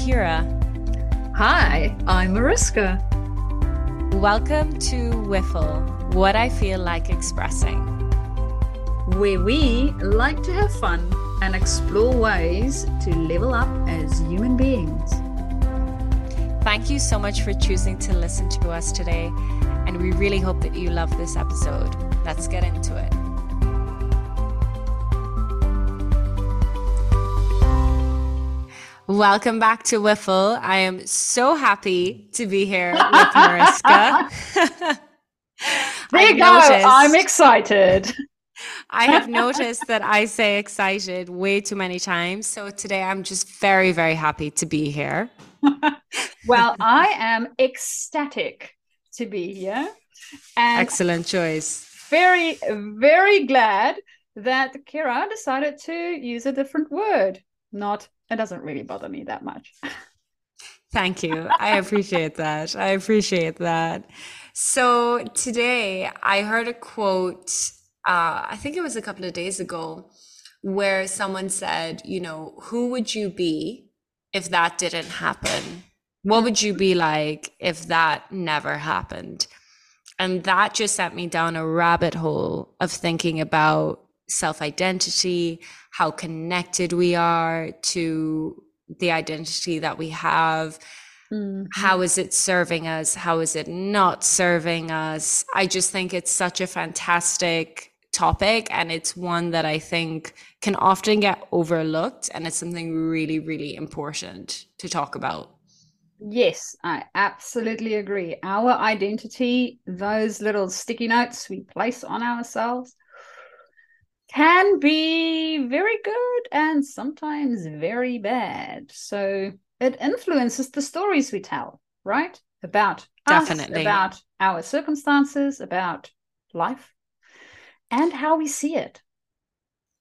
Kira. Hi, I'm Mariska. Welcome to Wiffle, What I Feel Like Expressing, where we like to have fun and explore ways to level up as human beings. Thank you so much for choosing to listen to us today, and we really hope that you love this episode. Let's get into it. Welcome back to Wiffle. I am so happy to be here with Mariska. there you go. I'm excited. I have noticed that I say excited way too many times. So today I'm just very, very happy to be here. well, I am ecstatic to be here. And Excellent choice. Very, very glad that Kira decided to use a different word, not it doesn't really bother me that much. Thank you. I appreciate that. I appreciate that. So today I heard a quote, uh, I think it was a couple of days ago, where someone said, you know, who would you be if that didn't happen? What would you be like if that never happened? And that just sent me down a rabbit hole of thinking about self identity, how connected we are to the identity that we have. Mm-hmm. How is it serving us? How is it not serving us? I just think it's such a fantastic topic and it's one that I think can often get overlooked and it's something really, really important to talk about. Yes, I absolutely agree. Our identity, those little sticky notes we place on ourselves, can be very good and sometimes very bad. So it influences the stories we tell, right? About Definitely. us, about our circumstances, about life, and how we see it.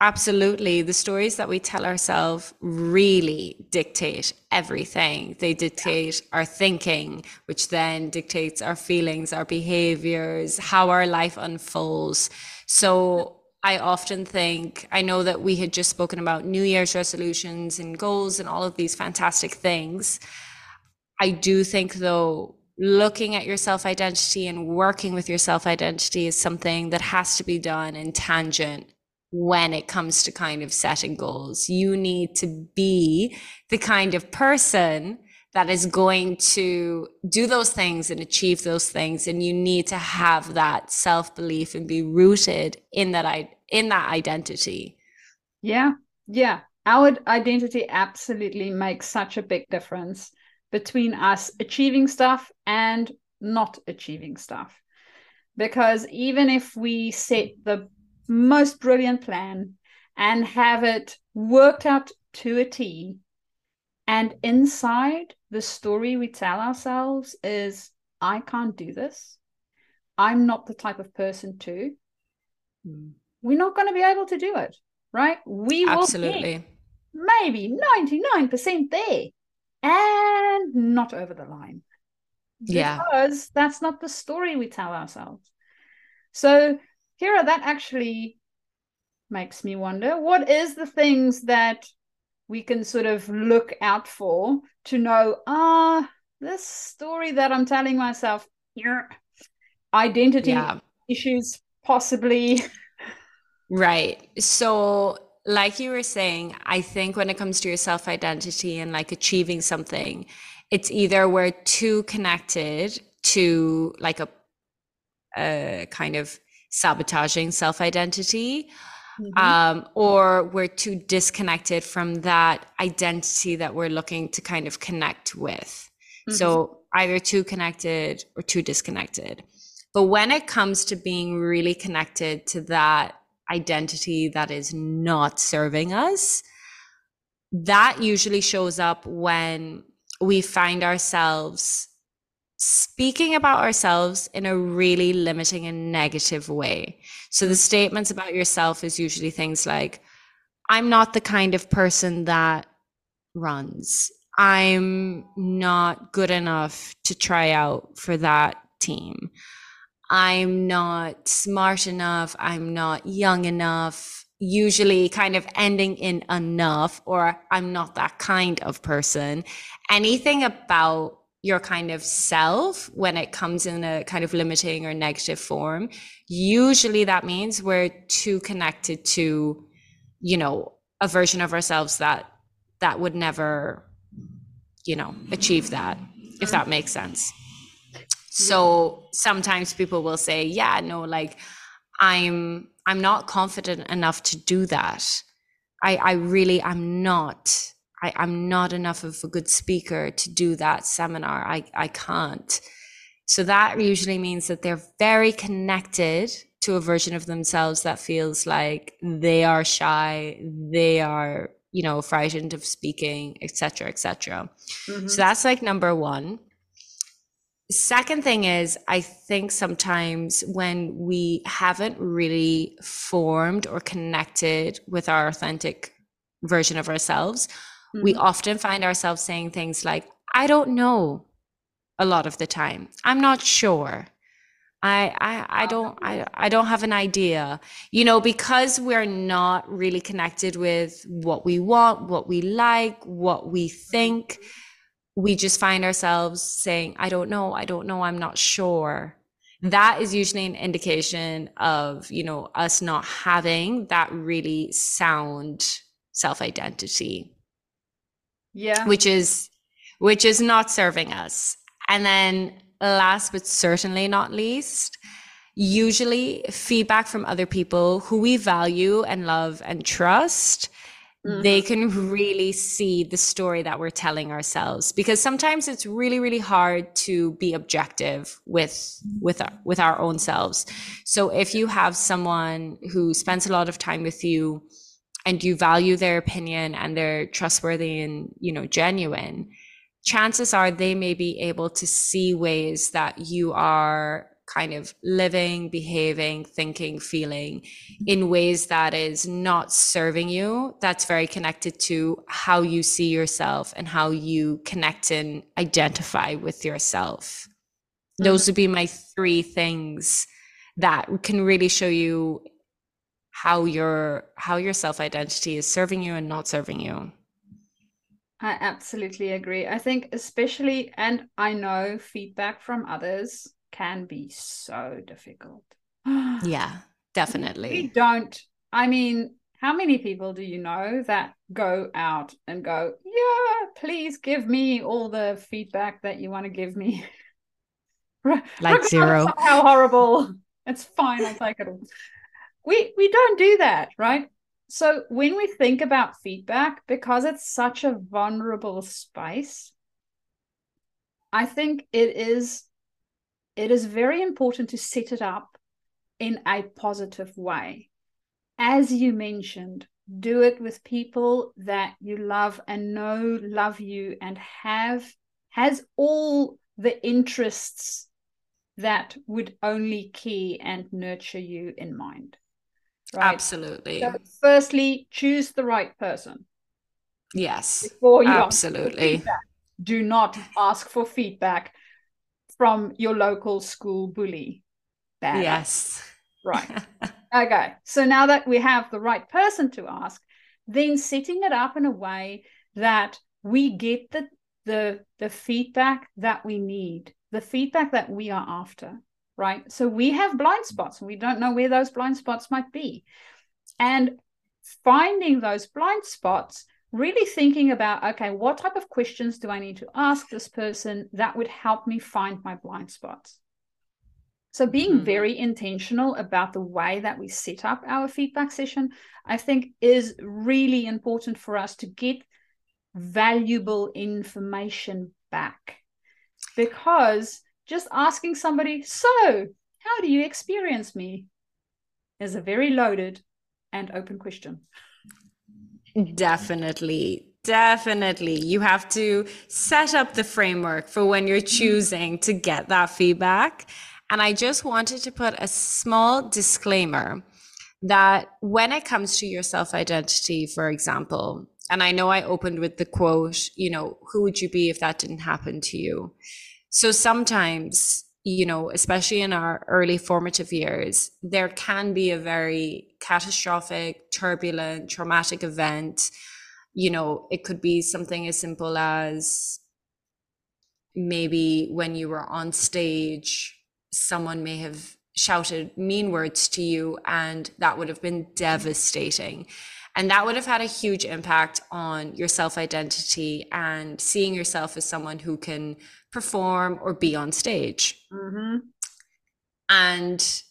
Absolutely. The stories that we tell ourselves really dictate everything. They dictate our thinking, which then dictates our feelings, our behaviors, how our life unfolds. So I often think, I know that we had just spoken about New Year's resolutions and goals and all of these fantastic things. I do think, though, looking at your self identity and working with your self identity is something that has to be done in tangent when it comes to kind of setting goals. You need to be the kind of person that is going to do those things and achieve those things. And you need to have that self-belief and be rooted in that in that identity. Yeah. Yeah. Our identity absolutely makes such a big difference between us achieving stuff and not achieving stuff. Because even if we set the most brilliant plan and have it worked out to a T and inside the story we tell ourselves is I can't do this. I'm not the type of person to. Mm. We're not going to be able to do it, right? We will absolutely maybe 99% there and not over the line. Yeah. Because that's not the story we tell ourselves. So, Kira, that actually makes me wonder what is the things that we can sort of look out for to know ah this story that i'm telling myself your identity yeah. issues possibly right so like you were saying i think when it comes to your self identity and like achieving something it's either we're too connected to like a, a kind of sabotaging self identity Mm-hmm. Um, or we're too disconnected from that identity that we're looking to kind of connect with. Mm-hmm. So either too connected or too disconnected. But when it comes to being really connected to that identity that is not serving us, that usually shows up when we find ourselves speaking about ourselves in a really limiting and negative way. So the statements about yourself is usually things like, I'm not the kind of person that runs. I'm not good enough to try out for that team. I'm not smart enough. I'm not young enough. usually kind of ending in enough or I'm not that kind of person. Anything about your kind of self when it comes in a kind of limiting or negative form, usually that means we're too connected to, you know, a version of ourselves that that would never, you know, achieve that, if that makes sense. So sometimes people will say, yeah, no, like I'm I'm not confident enough to do that. I, I really am not. I, I'm not enough of a good speaker to do that seminar. I, I can't. So that usually means that they're very connected to a version of themselves that feels like they are shy, they are, you know, frightened of speaking, etc., etc. Mm-hmm. So that's like number one. Second thing is, I think sometimes when we haven't really formed or connected with our authentic version of ourselves, mm-hmm. we often find ourselves saying things like, I don't know a lot of the time. I'm not sure. I, I I don't I, I don't have an idea. You know, because we're not really connected with what we want, what we like, what we think we just find ourselves saying, I don't know, I don't know, I'm not sure. That is usually an indication of, you know, us not having that really sound self identity. Yeah. Which is, which is not serving us. And then last but certainly not least, usually feedback from other people who we value and love and trust Mm-hmm. they can really see the story that we're telling ourselves because sometimes it's really really hard to be objective with with our, with our own selves so if you have someone who spends a lot of time with you and you value their opinion and they're trustworthy and you know genuine chances are they may be able to see ways that you are kind of living, behaving, thinking, feeling in ways that is not serving you, that's very connected to how you see yourself and how you connect and identify with yourself. Mm-hmm. Those would be my three things that can really show you how your how your self identity is serving you and not serving you. I absolutely agree. I think especially and I know feedback from others can be so difficult. yeah, definitely. We don't, I mean, how many people do you know that go out and go, yeah, please give me all the feedback that you want to give me? like zero. How horrible. It's fine. I'll take it all. We we don't do that, right? So when we think about feedback, because it's such a vulnerable space, I think it is it is very important to set it up in a positive way. As you mentioned, do it with people that you love and know love you and have has all the interests that would only care and nurture you in mind. Right? Absolutely. So firstly, choose the right person. Yes. Before you absolutely. Do not ask for feedback from your local school bully. Bad. Yes. Right. okay. So now that we have the right person to ask, then setting it up in a way that we get the the the feedback that we need, the feedback that we are after, right? So we have blind spots and we don't know where those blind spots might be. And finding those blind spots really thinking about okay what type of questions do i need to ask this person that would help me find my blind spots so being mm-hmm. very intentional about the way that we set up our feedback session i think is really important for us to get valuable information back because just asking somebody so how do you experience me is a very loaded and open question Definitely. Definitely. You have to set up the framework for when you're mm-hmm. choosing to get that feedback. And I just wanted to put a small disclaimer that when it comes to your self identity, for example, and I know I opened with the quote, you know, who would you be if that didn't happen to you? So sometimes you know, especially in our early formative years, there can be a very catastrophic, turbulent, traumatic event. You know, it could be something as simple as maybe when you were on stage, someone may have shouted mean words to you, and that would have been devastating. And that would have had a huge impact on your self identity and seeing yourself as someone who can perform or be on stage. Mm-hmm. And,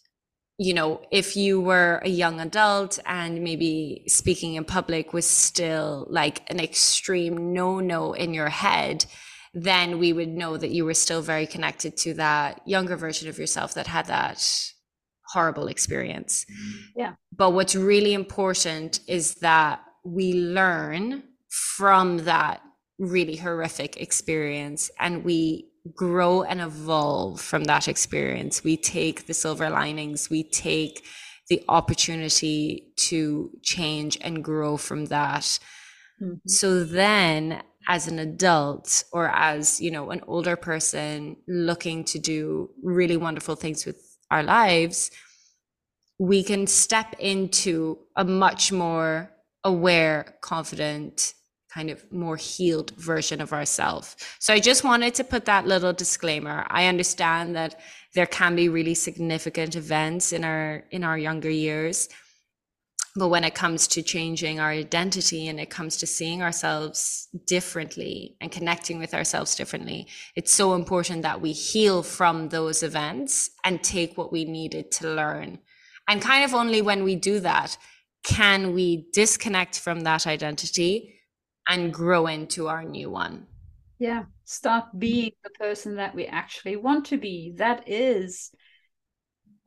you know, if you were a young adult and maybe speaking in public was still like an extreme no no in your head, then we would know that you were still very connected to that younger version of yourself that had that horrible experience. Yeah. But what's really important is that we learn from that really horrific experience and we grow and evolve from that experience. We take the silver linings, we take the opportunity to change and grow from that. Mm-hmm. So then as an adult or as, you know, an older person looking to do really wonderful things with our lives, we can step into a much more aware, confident, kind of more healed version of ourselves. So I just wanted to put that little disclaimer. I understand that there can be really significant events in our in our younger years. But when it comes to changing our identity and it comes to seeing ourselves differently and connecting with ourselves differently, it's so important that we heal from those events and take what we needed to learn. And kind of only when we do that can we disconnect from that identity and grow into our new one. Yeah, start being the person that we actually want to be. That is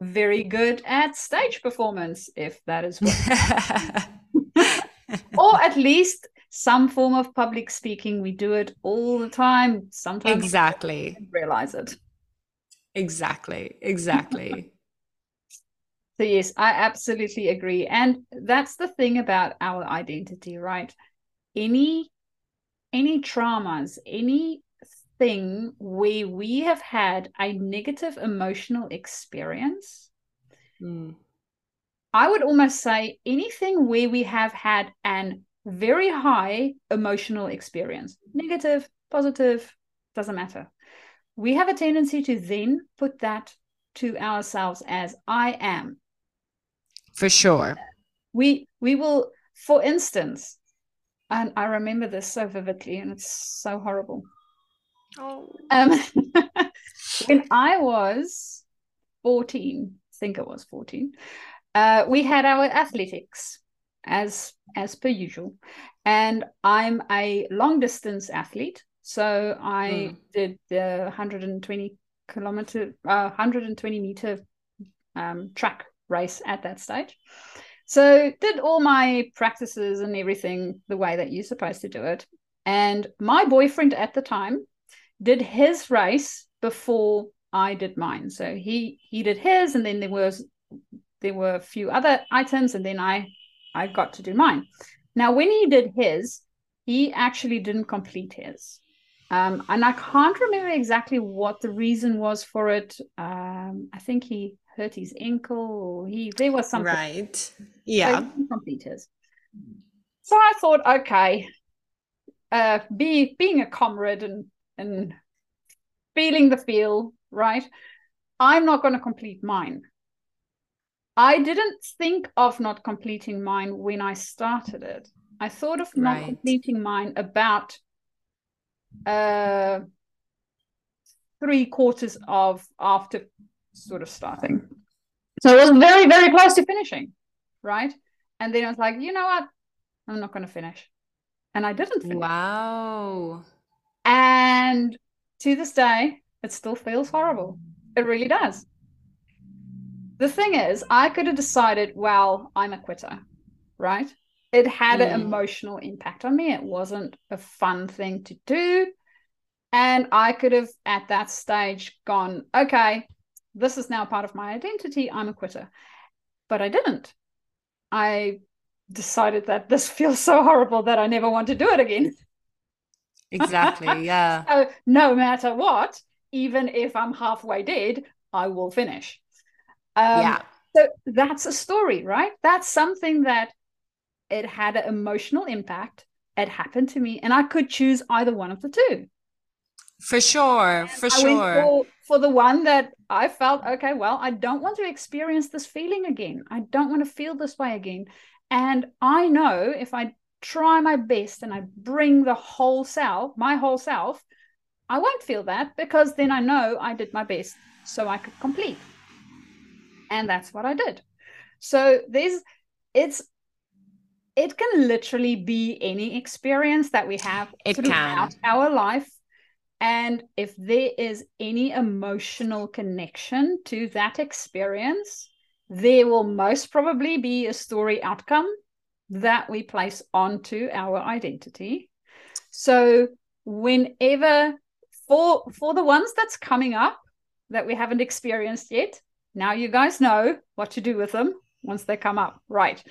very good at stage performance, if that is what. or at least some form of public speaking. We do it all the time. Sometimes exactly realize it. Exactly. Exactly. so yes, I absolutely agree. And that's the thing about our identity, right? Any any traumas, anything where we have had a negative emotional experience, mm. I would almost say anything where we have had an very high emotional experience, negative, positive, doesn't matter. We have a tendency to then put that to ourselves as I am. For sure. We we will, for instance, and I remember this so vividly, and it's so horrible. Oh. Um, when I was 14, I think I was 14, uh, we had our athletics as as per usual. And I'm a long distance athlete. So I mm. did the 120 kilometer, uh, 120 meter um, track race at that stage. So did all my practices and everything the way that you're supposed to do it. And my boyfriend at the time did his race before I did mine. So he he did his, and then there was there were a few other items, and then I I got to do mine. Now, when he did his, he actually didn't complete his. Um, and I can't remember exactly what the reason was for it. Um, I think he hurt his ankle or he there was something. Right. Yeah. Completers so i thought okay uh be being a comrade and and feeling the feel right i'm not going to complete mine. I didn't think of not completing mine when i started it. I thought of not right. completing mine about uh three quarters of after sort of starting. So it was very, very close to finishing, right? And then I was like, you know what? I'm not going to finish. And I didn't finish. Wow. And to this day, it still feels horrible. It really does. The thing is, I could have decided, well, I'm a quitter, right? It had mm. an emotional impact on me. It wasn't a fun thing to do. And I could have, at that stage, gone, okay, this is now part of my identity. I'm a quitter. But I didn't. I decided that this feels so horrible that I never want to do it again. Exactly. Yeah. so no matter what, even if I'm halfway dead, I will finish. Um, yeah. So that's a story, right? That's something that it had an emotional impact. It happened to me, and I could choose either one of the two. For sure, for I sure. For, for the one that I felt, okay, well, I don't want to experience this feeling again. I don't want to feel this way again. And I know if I try my best and I bring the whole self, my whole self, I won't feel that because then I know I did my best so I could complete. And that's what I did. So there's it's it can literally be any experience that we have it throughout can. our life. And if there is any emotional connection to that experience, there will most probably be a story outcome that we place onto our identity. So whenever for for the ones that's coming up that we haven't experienced yet, now you guys know what to do with them once they come up. Right.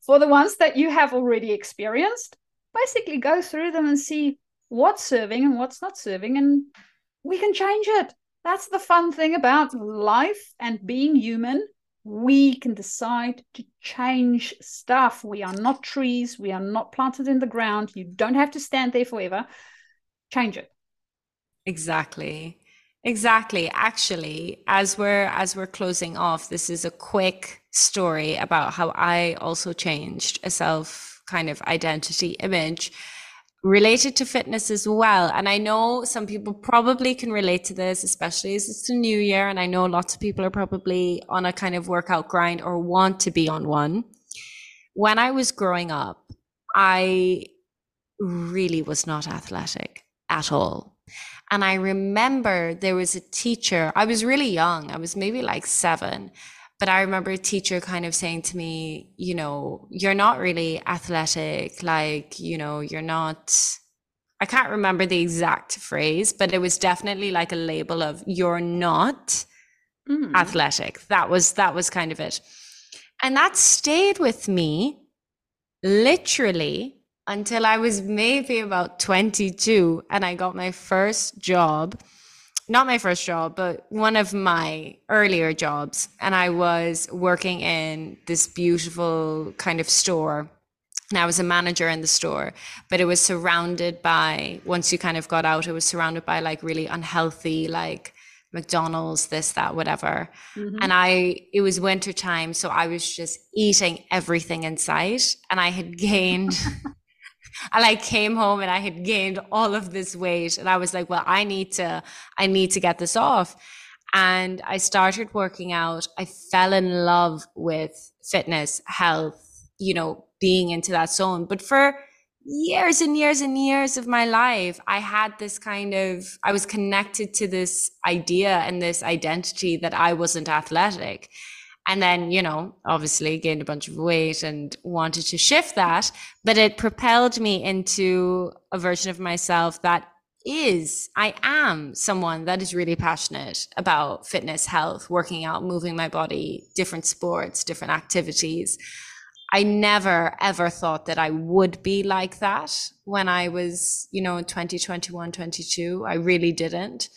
For the ones that you have already experienced, basically go through them and see what's serving and what's not serving and we can change it. That's the fun thing about life and being human we can decide to change stuff. We are not trees. We are not planted in the ground. You don't have to stand there forever. Change it. Exactly. Exactly. Actually, as we're as we're closing off, this is a quick story about how I also changed a self kind of identity image related to fitness as well. And I know some people probably can relate to this, especially as it's a new year. And I know lots of people are probably on a kind of workout grind or want to be on one. When I was growing up, I really was not athletic at all. And I remember there was a teacher, I was really young, I was maybe like seven, but I remember a teacher kind of saying to me, you know, you're not really athletic. Like, you know, you're not, I can't remember the exact phrase, but it was definitely like a label of you're not mm. athletic. That was, that was kind of it. And that stayed with me literally until I was maybe about 22 and I got my first job not my first job, but one of my earlier jobs. And I was working in this beautiful kind of store. And I was a manager in the store, but it was surrounded by, once you kind of got out, it was surrounded by like really unhealthy, like McDonald's, this, that, whatever. Mm-hmm. And I, it was winter time. So I was just eating everything in sight. And I had gained I came home and I had gained all of this weight and I was like, well, I need to I need to get this off. And I started working out. I fell in love with fitness, health, you know, being into that zone. But for years and years and years of my life, I had this kind of, I was connected to this idea and this identity that I wasn't athletic and then you know obviously gained a bunch of weight and wanted to shift that but it propelled me into a version of myself that is i am someone that is really passionate about fitness health working out moving my body different sports different activities. I never ever thought that i would be like that when i was you know 2021 22 i really didn't.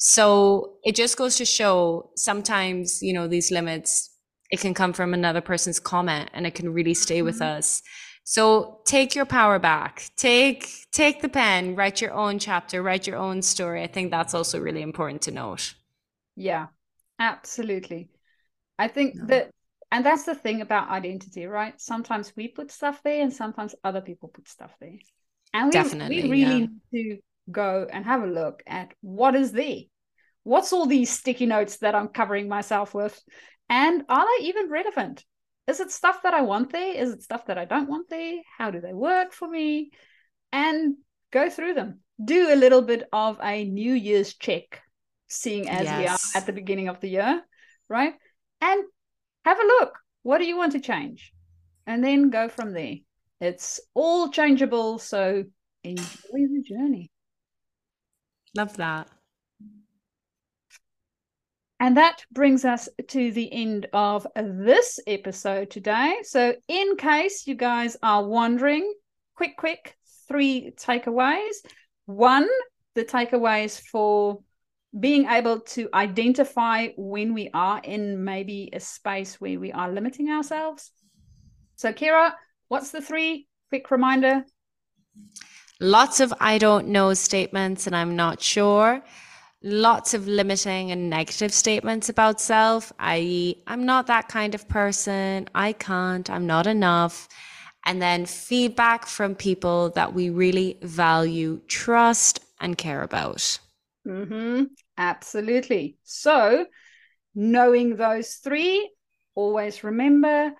So it just goes to show sometimes you know these limits it can come from another person's comment and it can really stay with mm-hmm. us. So take your power back. Take take the pen write your own chapter write your own story. I think that's also really important to note. Yeah absolutely. I think no. that and that's the thing about identity right? Sometimes we put stuff there and sometimes other people put stuff there. And we, Definitely, we really yeah. need to go and have a look at what is there? What's all these sticky notes that i'm covering myself with and are they even relevant? Is it stuff that I want there? Is it stuff that I don't want there? How do they work for me? And go through them. Do a little bit of a New Year's check, seeing as yes. we are at the beginning of the year, right? And have a look. What do you want to change? And then go from there. It's all changeable. So enjoy the journey. Love that. And that brings us to the end of this episode today. So, in case you guys are wondering, quick, quick, three takeaways. One, the takeaways for being able to identify when we are in maybe a space where we are limiting ourselves. So, Kira, what's the three? Quick reminder. Lots of I don't know statements and I'm not sure. Lots of limiting and negative statements about self, i.e., I'm not that kind of person, I can't, I'm not enough. And then feedback from people that we really value, trust, and care about. Mm-hmm. Absolutely. So, knowing those three, always remember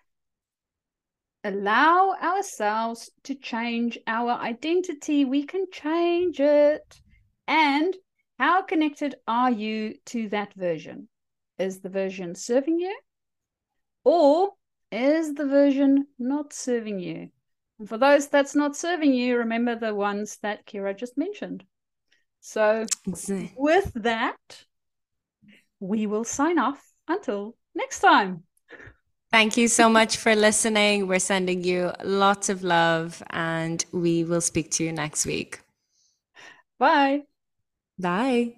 allow ourselves to change our identity. We can change it. And how connected are you to that version? Is the version serving you? Or is the version not serving you? And for those that's not serving you, remember the ones that Kira just mentioned. So, exactly. with that, we will sign off until next time. Thank you so much for listening. We're sending you lots of love and we will speak to you next week. Bye. Bye.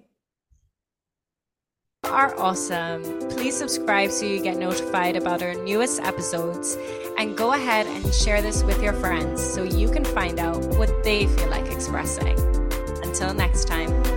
Are awesome. Please subscribe so you get notified about our newest episodes and go ahead and share this with your friends so you can find out what they feel like expressing. Until next time.